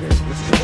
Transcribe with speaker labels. Speaker 1: Okay,